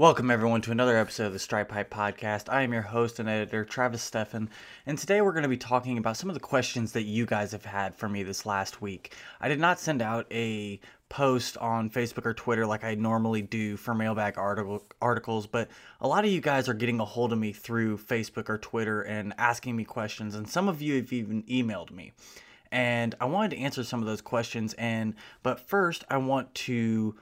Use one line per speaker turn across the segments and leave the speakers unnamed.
Welcome, everyone, to another episode of the Stripe Hype Podcast. I am your host and editor, Travis Steffen, and today we're going to be talking about some of the questions that you guys have had for me this last week. I did not send out a post on Facebook or Twitter like I normally do for mailbag article, articles, but a lot of you guys are getting a hold of me through Facebook or Twitter and asking me questions, and some of you have even emailed me. And I wanted to answer some of those questions, and but first, I want to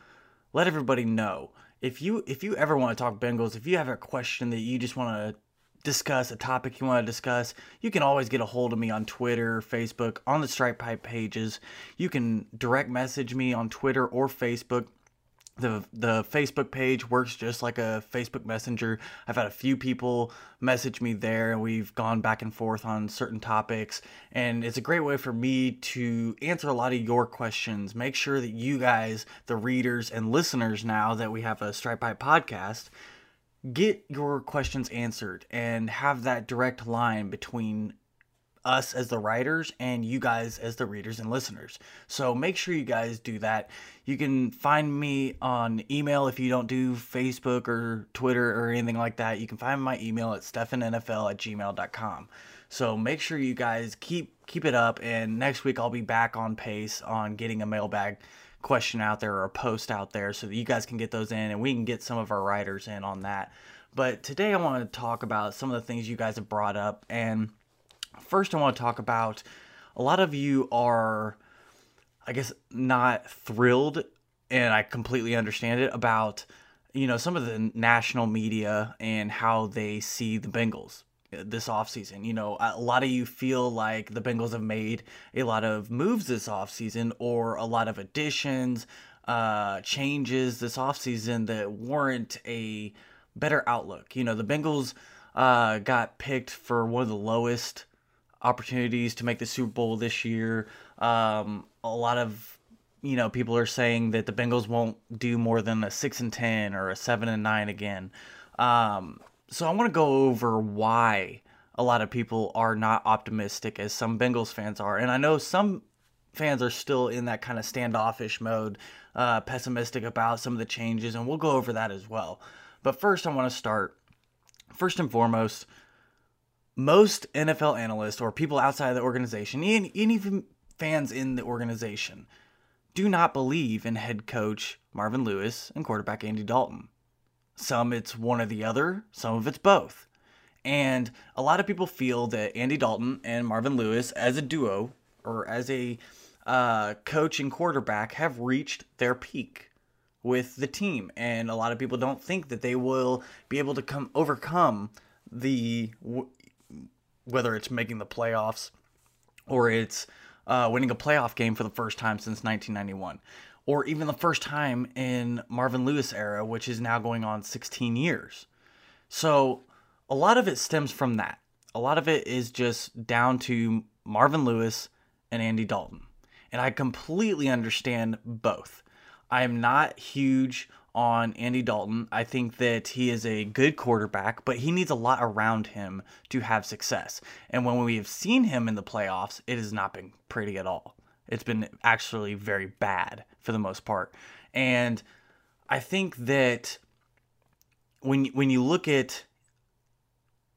let everybody know if you if you ever want to talk Bengals, if you have a question that you just want to discuss, a topic you want to discuss, you can always get a hold of me on Twitter, Facebook, on the Stripe Hype pages. You can direct message me on Twitter or Facebook the the Facebook page works just like a Facebook Messenger. I've had a few people message me there and we've gone back and forth on certain topics and it's a great way for me to answer a lot of your questions. Make sure that you guys, the readers and listeners now that we have a Stripe Hype podcast, get your questions answered and have that direct line between us as the writers and you guys as the readers and listeners. So make sure you guys do that. You can find me on email if you don't do Facebook or Twitter or anything like that. You can find my email at steffennfl at gmail.com. So make sure you guys keep keep it up and next week I'll be back on pace on getting a mailbag question out there or a post out there so that you guys can get those in and we can get some of our writers in on that. But today I want to talk about some of the things you guys have brought up and First, I want to talk about a lot of you are, I guess, not thrilled, and I completely understand it about, you know, some of the national media and how they see the Bengals this offseason. You know, a lot of you feel like the Bengals have made a lot of moves this offseason or a lot of additions, uh, changes this offseason that warrant a better outlook. You know, the Bengals uh, got picked for one of the lowest opportunities to make the Super Bowl this year. Um, a lot of you know people are saying that the Bengals won't do more than a six and ten or a seven and nine again. Um, so I want to go over why a lot of people are not optimistic as some Bengals fans are, and I know some fans are still in that kind of standoffish mode, uh, pessimistic about some of the changes, and we'll go over that as well. But first, I want to start first and foremost most NFL analysts or people outside the organization, and even fans in the organization, do not believe in head coach Marvin Lewis and quarterback Andy Dalton. Some it's one or the other, some of it's both. And a lot of people feel that Andy Dalton and Marvin Lewis, as a duo or as a uh, coach and quarterback, have reached their peak with the team. And a lot of people don't think that they will be able to come overcome the whether it's making the playoffs or it's uh, winning a playoff game for the first time since 1991, or even the first time in Marvin Lewis era, which is now going on 16 years. So a lot of it stems from that. A lot of it is just down to Marvin Lewis and Andy Dalton. And I completely understand both. I am not huge on Andy Dalton. I think that he is a good quarterback, but he needs a lot around him to have success. And when we have seen him in the playoffs, it has not been pretty at all. It's been actually very bad for the most part. And I think that when when you look at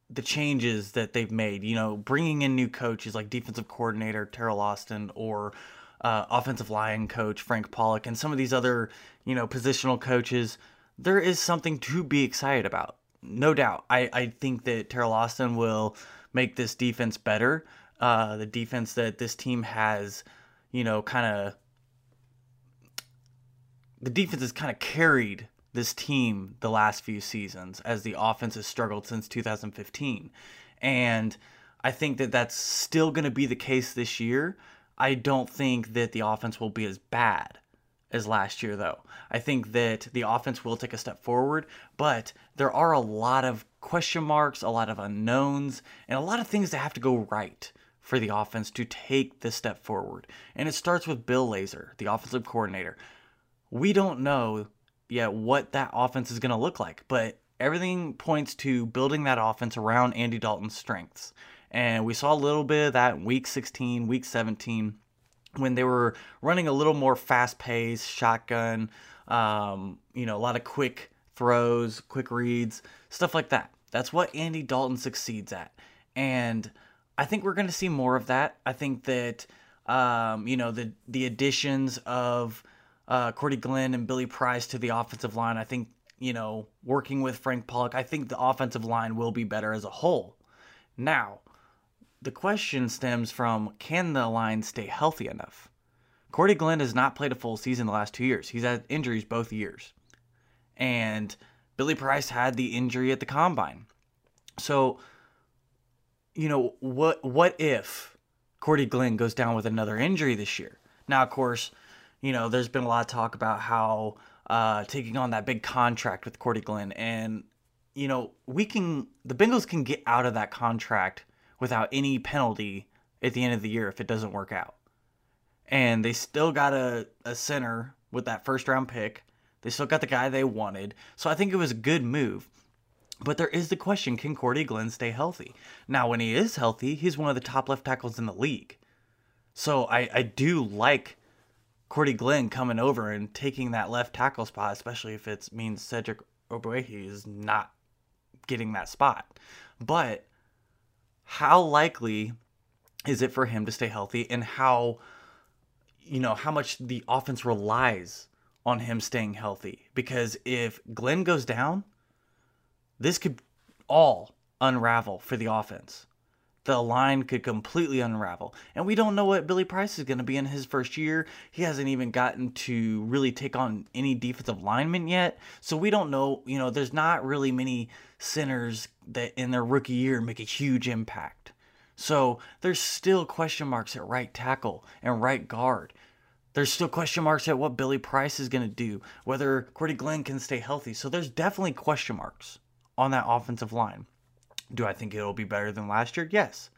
the changes that they've made, you know, bringing in new coaches like defensive coordinator Teryl Austin or uh, offensive line coach Frank Pollack and some of these other, you know, positional coaches, there is something to be excited about. No doubt. I, I think that Teryl Austin will make this defense better. Uh, the defense that this team has, you know, kind of. The defense has kind of carried this team the last few seasons as the offense has struggled since 2015. And I think that that's still going to be the case this year. I don't think that the offense will be as bad as last year, though. I think that the offense will take a step forward, but there are a lot of question marks, a lot of unknowns, and a lot of things that have to go right for the offense to take this step forward. And it starts with Bill Lazor, the offensive coordinator. We don't know yet what that offense is going to look like, but everything points to building that offense around Andy Dalton's strengths. And we saw a little bit of that in week 16, week 17, when they were running a little more fast paced, shotgun, um, you know, a lot of quick throws, quick reads, stuff like that. That's what Andy Dalton succeeds at. And I think we're going to see more of that. I think that um, you know the the additions of uh, Cordy Glenn and Billy Price to the offensive line. I think you know working with Frank Pollack, I think the offensive line will be better as a whole. Now, the question stems from can the line stay healthy enough? Cordy Glenn has not played a full season the last two years. He's had injuries both years, and Billy Price had the injury at the combine. So you know, what what if Cordy Glenn goes down with another injury this year? Now, of course, you know, there's been a lot of talk about how uh, taking on that big contract with Cordy Glenn, and you know, we can the Bengals can get out of that contract without any penalty at the end of the year if it doesn't work out. And they still got a, a center with that first round pick. They still got the guy they wanted. So I think it was a good move. But there is the question can Cordy Glenn stay healthy? Now, when he is healthy, he's one of the top left tackles in the league. So I, I do like Cordy Glenn coming over and taking that left tackle spot, especially if it means Cedric Ogbuehi is not getting that spot. But how likely is it for him to stay healthy and how you know how much the offense relies on him staying healthy because if Glenn goes down, this could all unravel for the offense. The line could completely unravel. And we don't know what Billy Price is going to be in his first year. He hasn't even gotten to really take on any defensive linemen yet. So we don't know, you know, there's not really many centers that in their rookie year make a huge impact. So there's still question marks at right tackle and right guard. There's still question marks at what Billy Price is going to do, whether Cordy Glenn can stay healthy. So there's definitely question marks on that offensive line. Do I think it'll be better than last year? Yes.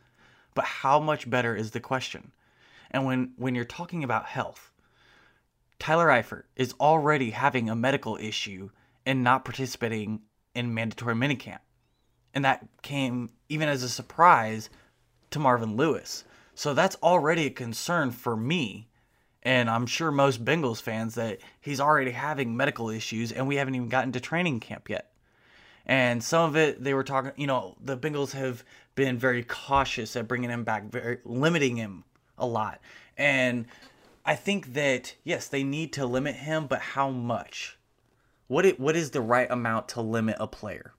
But how much better is the question? And when, when you're talking about health, Tyler Eifert is already having a medical issue and not participating in mandatory minicamp. And that came even as a surprise to Marvin Lewis. So that's already a concern for me. And I'm sure most Bengals fans that he's already having medical issues and we haven't even gotten to training camp yet and some of it they were talking you know the bengals have been very cautious at bringing him back very limiting him a lot. And i think that yes they need to limit him but how much? What it, what is the right amount to limit a player?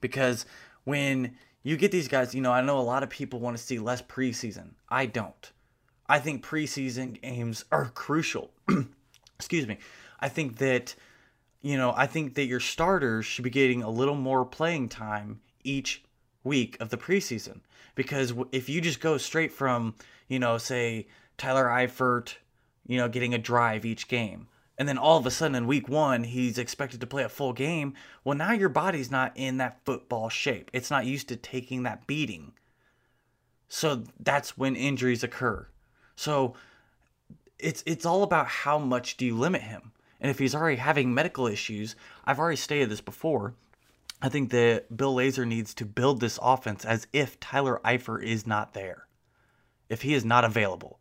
Because when you get these guys you know i know a lot of people want to see less preseason. I don't. I think preseason games are crucial. Excuse me. I think that you know, I think that your starters should be getting a little more playing time each week of the preseason. Because if you just go straight from, you know, say Tyler Eifert, you know, getting a drive each game, and then all of a sudden in week one he's expected to play a full game, well, now your body's not in that football shape. It's not used to taking that beating. So that's when injuries occur. So it's it's all about how much do you limit him. And if he's already having medical issues, I've already stated this before. I think that Bill Lazor needs to build this offense as if Tyler Eifert is not there, if he is not available.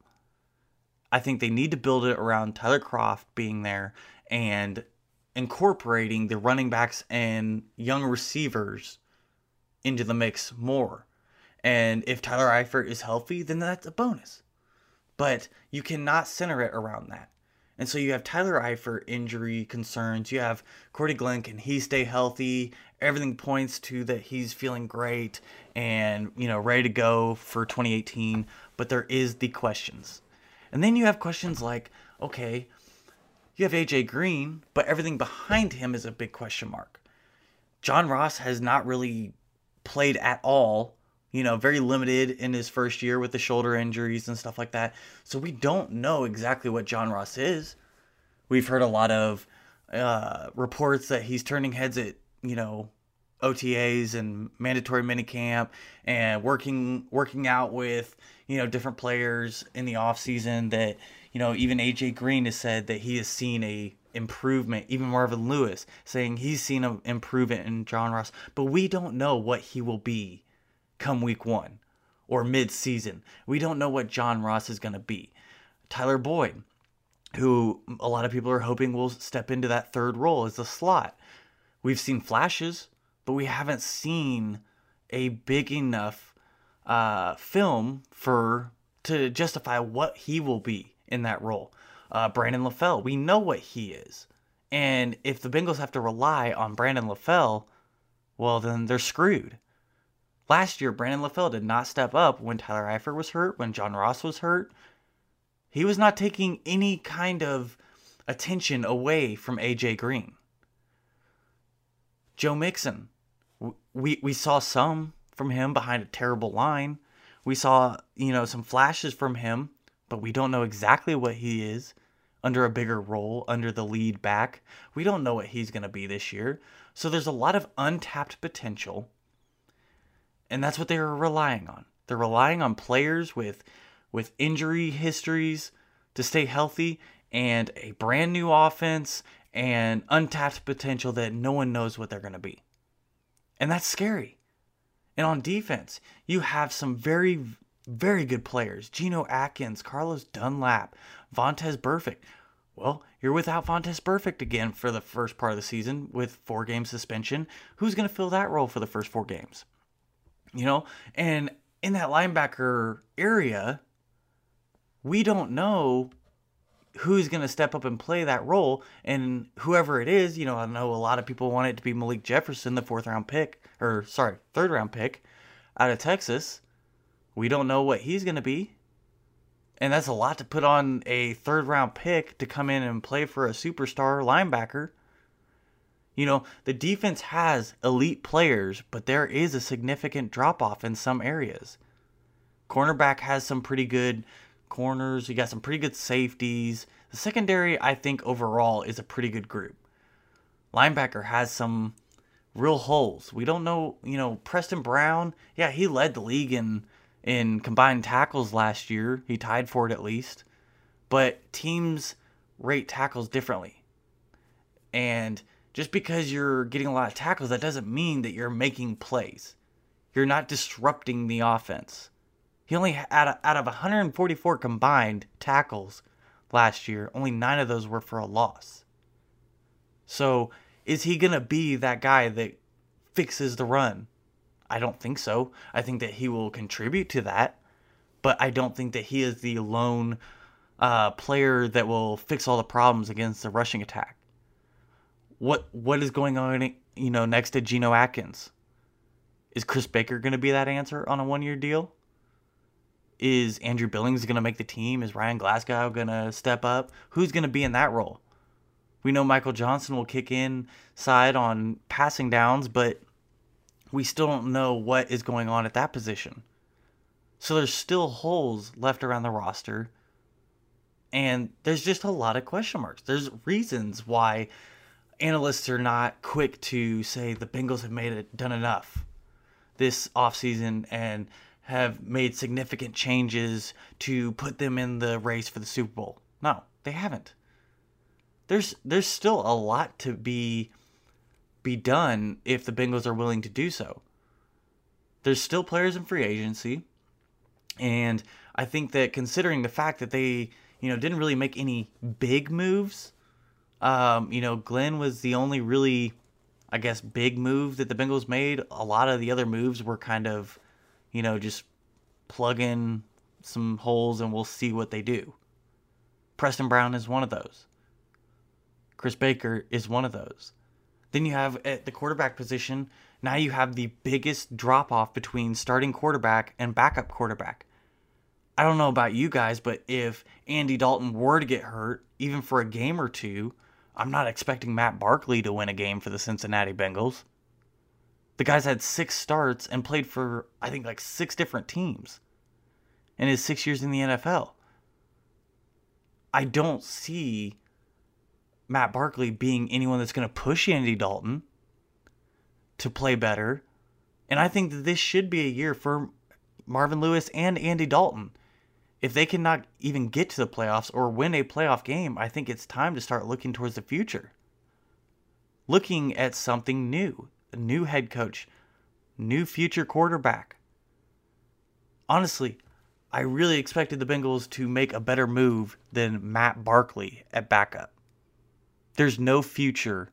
I think they need to build it around Tyler Kroft being there and incorporating the running backs and young receivers into the mix more. And if Tyler Eifert is healthy, then that's a bonus. But you cannot center it around that. And so you have Tyler Eifert injury concerns. You have Cordy Glenn. Can he stay healthy? Everything points to that he's feeling great and you know ready to go for 2018. But there is the questions, and then you have questions like, okay, you have AJ Green, but everything behind him is a big question mark. John Ross has not really played at all you know, very limited in his first year with the shoulder injuries and stuff like that. So we don't know exactly what John Ross is. We've heard a lot of uh, reports that he's turning heads at, you know, OTAs and mandatory minicamp and working working out with, you know, different players in the off season that, you know, even AJ Green has said that he has seen a improvement, even Marvin Lewis saying he's seen an improvement in John Ross, but we don't know what he will be come week one or mid season. We don't know what John Ross is going to be. Tyler Boyd, who a lot of people are hoping will step into that third role as a slot. We've seen flashes, but we haven't seen a big enough uh, film for to justify what he will be in that role. Uh, Brandon LaFell, we know what he is. And if the Bengals have to rely on Brandon LaFell, well, then they're screwed. Last year, Brandon LaFell did not step up when Tyler Eifert was hurt, when John Ross was hurt. He was not taking any kind of attention away from AJ Green. Joe Mixon, we, we saw some from him behind a terrible line. We saw, you know, some flashes from him, but we don't know exactly what he is under a bigger role, under the lead back. We don't know what he's going to be this year. So there's a lot of untapped potential. And that's what they are relying on. They're relying on players with with injury histories to stay healthy and a brand new offense and untapped potential that no one knows what they're going to be. And that's scary. And on defense, you have some very, very good players Geno Atkins, Carlos Dunlap, Vontaze Burfict. Well, you're without Vontaze Burfict again for the first part of the season with four game suspension. Who's going to fill that role for the first four games? You know, and in that linebacker area, we don't know who's going to step up and play that role. And whoever it is, you know, I know a lot of people want it to be Malik Jefferson, the fourth round pick, or sorry, third round pick out of Texas. We don't know what he's going to be. And that's a lot to put on a third round pick to come in and play for a superstar linebacker. You know, the defense has elite players, but there is a significant drop off in some areas. Cornerback has some pretty good corners. You got some pretty good safeties. The secondary, I think, overall is a pretty good group. Linebacker has some real holes. We don't know, you know, Preston Brown. Yeah, he led the league in in combined tackles last year. He tied for it at least. But teams rate tackles differently. And just because you're getting a lot of tackles, that doesn't mean that you're making plays. You're not disrupting the offense. He only of, out of 144 combined tackles last year, only nine of those were for a loss. So, is he going to be that guy that fixes the run? I don't think so. I think that he will contribute to that, but I don't think that he is the lone uh, player that will fix all the problems against the rushing attack. What what is going on? You know, next to Geno Atkins, is Chris Baker going to be that answer on a one year deal? Is Andrew Billings going to make the team? Is Ryan Glasgow going to step up? Who's going to be in that role? We know Michael Johnson will kick in side on passing downs, but we still don't know what is going on at that position. So there's still holes left around the roster. And there's just a lot of question marks. There's reasons why analysts are not quick to say the Bengals have made it done enough this offseason and have made significant changes to put them in the race for the Super Bowl. No, they haven't. There's there's still a lot to be be done if the Bengals are willing to do so. There's still players in free agency, and I think that considering the fact that they, you know, didn't really make any big moves, um, you know, Glenn was the only really, I guess, big move that the Bengals made. A lot of the other moves were kind of you know, just plug in some holes and we'll see what they do. Preston Brown is one of those. Chris Baker is one of those. Then you have at the quarterback position, now you have the biggest drop off between starting quarterback and backup quarterback. I don't know about you guys, but if Andy Dalton were to get hurt, even for a game or two, I'm not expecting Matt Barkley to win a game for the Cincinnati Bengals. The guy's had six starts and played for, I think, like six different teams in his six years in the NFL. I don't see Matt Barkley being anyone that's going to push Andy Dalton to play better. And I think that this should be a year for Marvin Lewis and Andy Dalton. If they cannot even get to the playoffs or win a playoff game, I think it's time to start looking towards the future. Looking at something new a new head coach, new future quarterback. Honestly, I really expected the Bengals to make a better move than Matt Barkley at backup. There's no future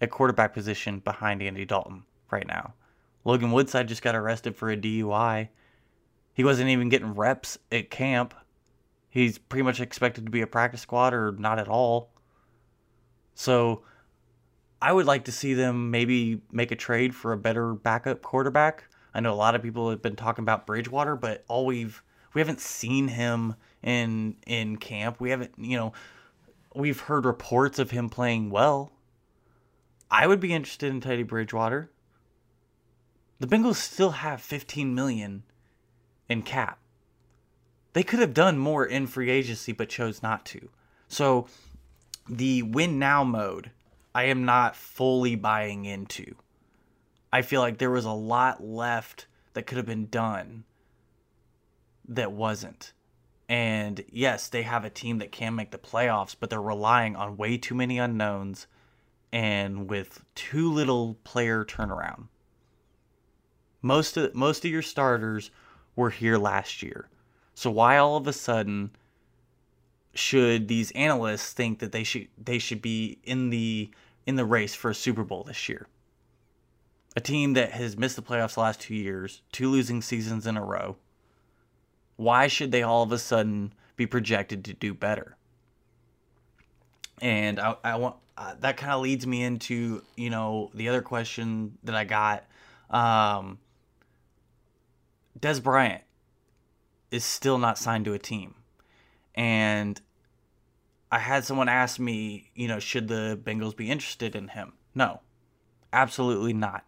at quarterback position behind Andy Dalton right now. Logan Woodside just got arrested for a DUI. He wasn't even getting reps at camp. He's pretty much expected to be a practice squad or not at all. So I would like to see them maybe make a trade for a better backup quarterback. I know a lot of people have been talking about Bridgewater, but all we've we haven't seen him in in camp. We haven't, you know, we've heard reports of him playing well. I would be interested in Teddy Bridgewater. The Bengals still have 15 million in cap. They could have done more in free agency but chose not to. So the win now mode, I am not fully buying into. I feel like there was a lot left that could have been done that wasn't. And yes, they have a team that can make the playoffs, but they're relying on way too many unknowns and with too little player turnaround. Most of most of your starters were here last year. So why all of a sudden should these analysts think that they should they should be in the in the race for a Super Bowl this year? A team that has missed the playoffs the last 2 years, two losing seasons in a row why should they all of a sudden be projected to do better? And I, I want uh, that kind of leads me into you know the other question that I got. Um, Dez Bryant is still not signed to a team, and I had someone ask me, you know, should the Bengals be interested in him? No, absolutely not.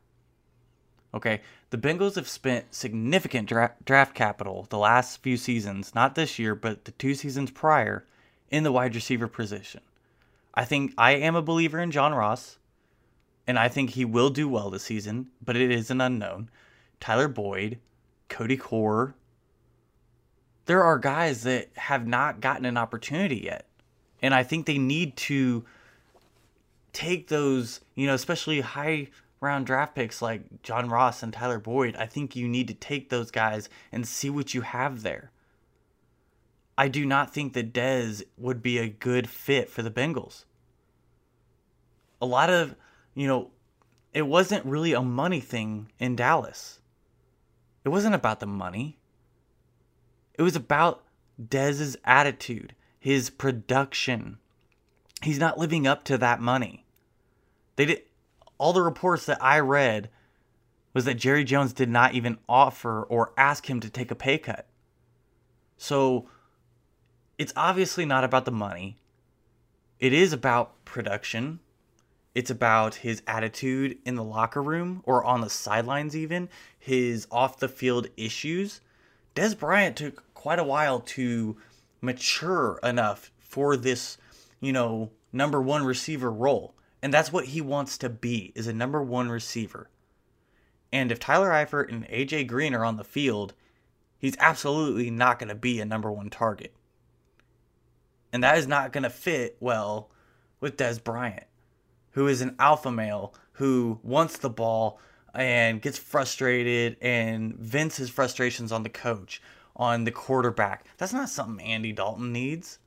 Okay, the Bengals have spent significant dra- draft capital the last few seasons, not this year, but the two seasons prior, in the wide receiver position. I think I am a believer in John Ross, and I think he will do well this season, but it is an unknown. Tyler Boyd, Cody Core. There are guys that have not gotten an opportunity yet. And I think they need to take those, you know, especially high round draft picks like John Ross and Tyler Boyd, I think you need to take those guys and see what you have there. I do not think that Dez would be a good fit for the Bengals. A lot of, you know, it wasn't really a money thing in Dallas. It wasn't about the money. It was about Dez's attitude, his production. He's not living up to that money. They did all the reports that I read was that Jerry Jones did not even offer or ask him to take a pay cut. So it's obviously not about the money. It is about production. It's about his attitude in the locker room or on the sidelines, even his off the field issues. Dez Bryant took quite a while to mature enough for this, you know, number one receiver role. And that's what he wants to be is a number 1 receiver. And if Tyler Eifert and AJ Green are on the field, he's absolutely not going to be a number 1 target. And that is not going to fit well with Dez Bryant, who is an alpha male who wants the ball and gets frustrated and vents his frustrations on the coach, on the quarterback. That's not something Andy Dalton needs.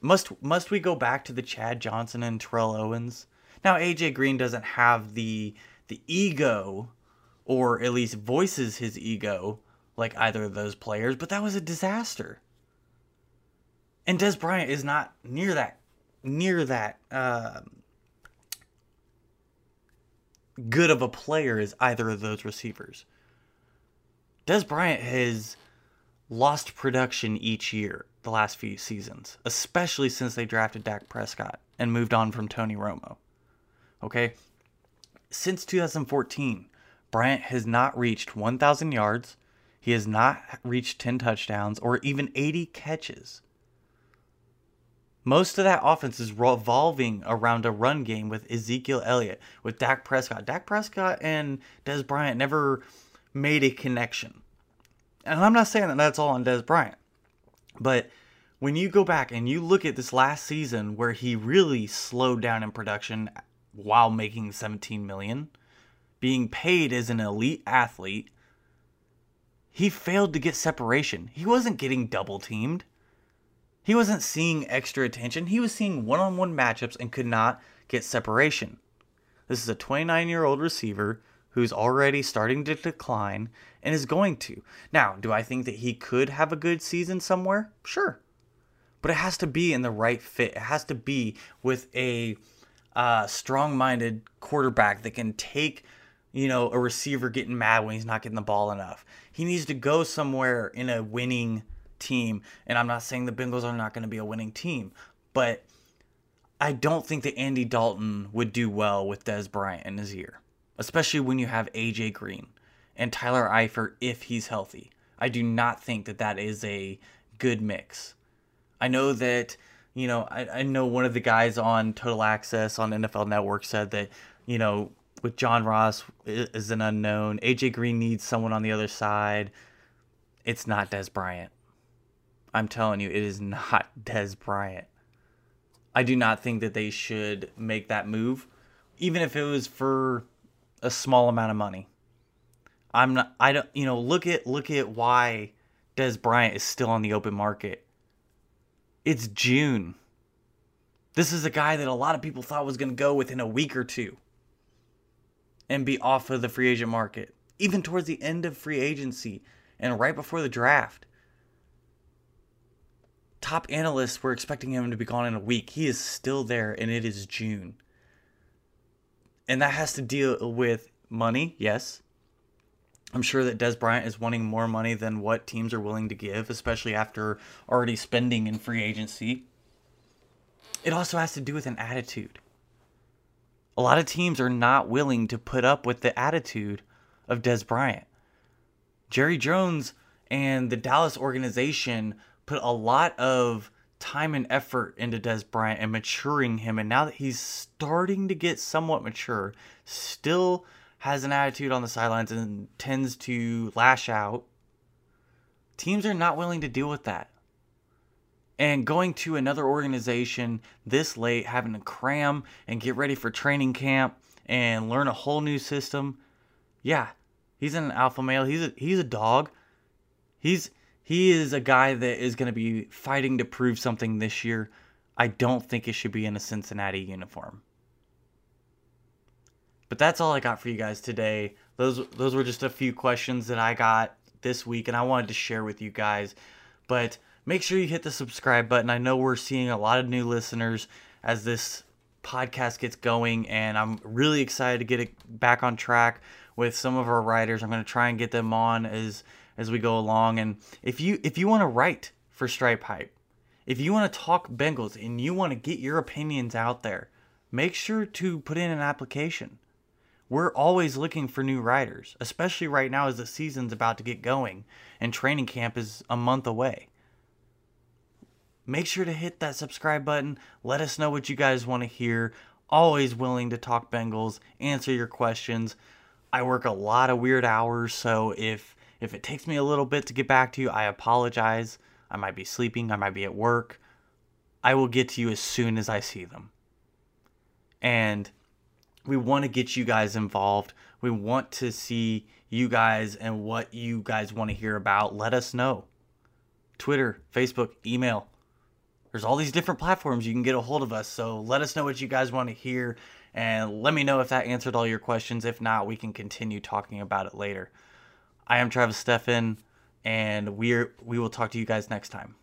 Must must we go back to the Chad Johnson and Terrell Owens? Now AJ Green doesn't have the the ego or at least voices his ego like either of those players, but that was a disaster. And Dez Bryant is not near that near that uh, good of a player as either of those receivers. Dez Bryant has lost production each year the last few seasons, especially since they drafted Dak Prescott and moved on from Tony Romo. Okay? Since 2014, Bryant has not reached 1,000 yards. He has not reached 10 touchdowns or even 80 catches. Most of that offense is revolving around a run game with Ezekiel Elliott, with Dak Prescott. Dak Prescott and Dez Bryant never made a connection. And I'm not saying that that's all on Dez Bryant. But when you go back and you look at this last season where he really slowed down in production while making 17 million, being paid as an elite athlete, he failed to get separation. He wasn't getting double teamed. He wasn't seeing extra attention. He was seeing one on one matchups and could not get separation. This is a 29 year old receiver who's already starting to decline and is going to. Now, do I think that he could have a good season somewhere? Sure. But it has to be in the right fit. It has to be with a uh, strong minded quarterback that can take, you know, a receiver getting mad when he's not getting the ball enough. He needs to go somewhere in a winning team. And I'm not saying the Bengals are not going to be a winning team, but I don't think that Andy Dalton would do well with Dez Bryant in his ear especially when you have AJ Green and Tyler Eifert if he's healthy. I do not think that that is a good mix. I know that, you know, I, I know one of the guys on Total Access on NFL Network said that, you know, with John Ross is an unknown. AJ Green needs someone on the other side. It's not Dez Bryant. I'm telling you, it is not Dez Bryant. I do not think that they should make that move, even if it was for a small amount of money. I'm not I don't you know look at look at why Dez Bryant is still on the open market. It's June. This is a guy that a lot of people thought was going to go within a week or two and be off of the free agent market, even towards the end of free agency and right before the draft. Top analysts were expecting him to be gone in a week. He is still there, and it is June and that has to deal with money, yes. I'm sure that Dez Bryant is wanting more money than what teams are willing to give, especially after already spending in free agency. It also has to do with an attitude. A lot of teams are not willing to put up with the attitude of Dez Bryant. Jerry Jones and the Dallas organization put a lot of time and effort into Dez Bryant and maturing him. And now that he's starting to get somewhat mature, still has an attitude on the sidelines and tends to lash out, teams are not willing to deal with that. And going to another organization this late, having to cram and get ready for training camp and learn a whole new system. Yeah, he's an alpha male. He's a he's a dog. He's he is a guy that is going to be fighting to prove something this year. I don't think it should be in a Cincinnati uniform. But that's all I got for you guys today. Those those were just a few questions that I got this week and I wanted to share with you guys. But make sure you hit the subscribe button. I know we're seeing a lot of new listeners as this podcast gets going and I'm really excited to get it back on track with some of our writers. I'm going to try and get them on as as we go along. And if you if you want to write for Stripe Hype, if you want to talk Bengals and you want to get your opinions out there, make sure to put in an application. We're always looking for new writers, especially right now as the season's about to get going and training camp is a month away. Make sure to hit that subscribe button. Let us know what you guys want to hear. Always willing to talk Bengals, answer your questions. I work a lot of weird hours, so if if it takes me a little bit to get back to you, I apologize. I might be sleeping, I might be at work. I will get to you as soon as I see them. And we want to get you guys involved. We want to see you guys and what you guys want to hear about. Let us know. Twitter, Facebook, email. There's all these different platforms you can get a hold of us. So let us know what you guys want to hear and let me know if that answered all your questions. If not, we can continue talking about it later. I am Travis Steffen, and we're we will talk to you guys next time.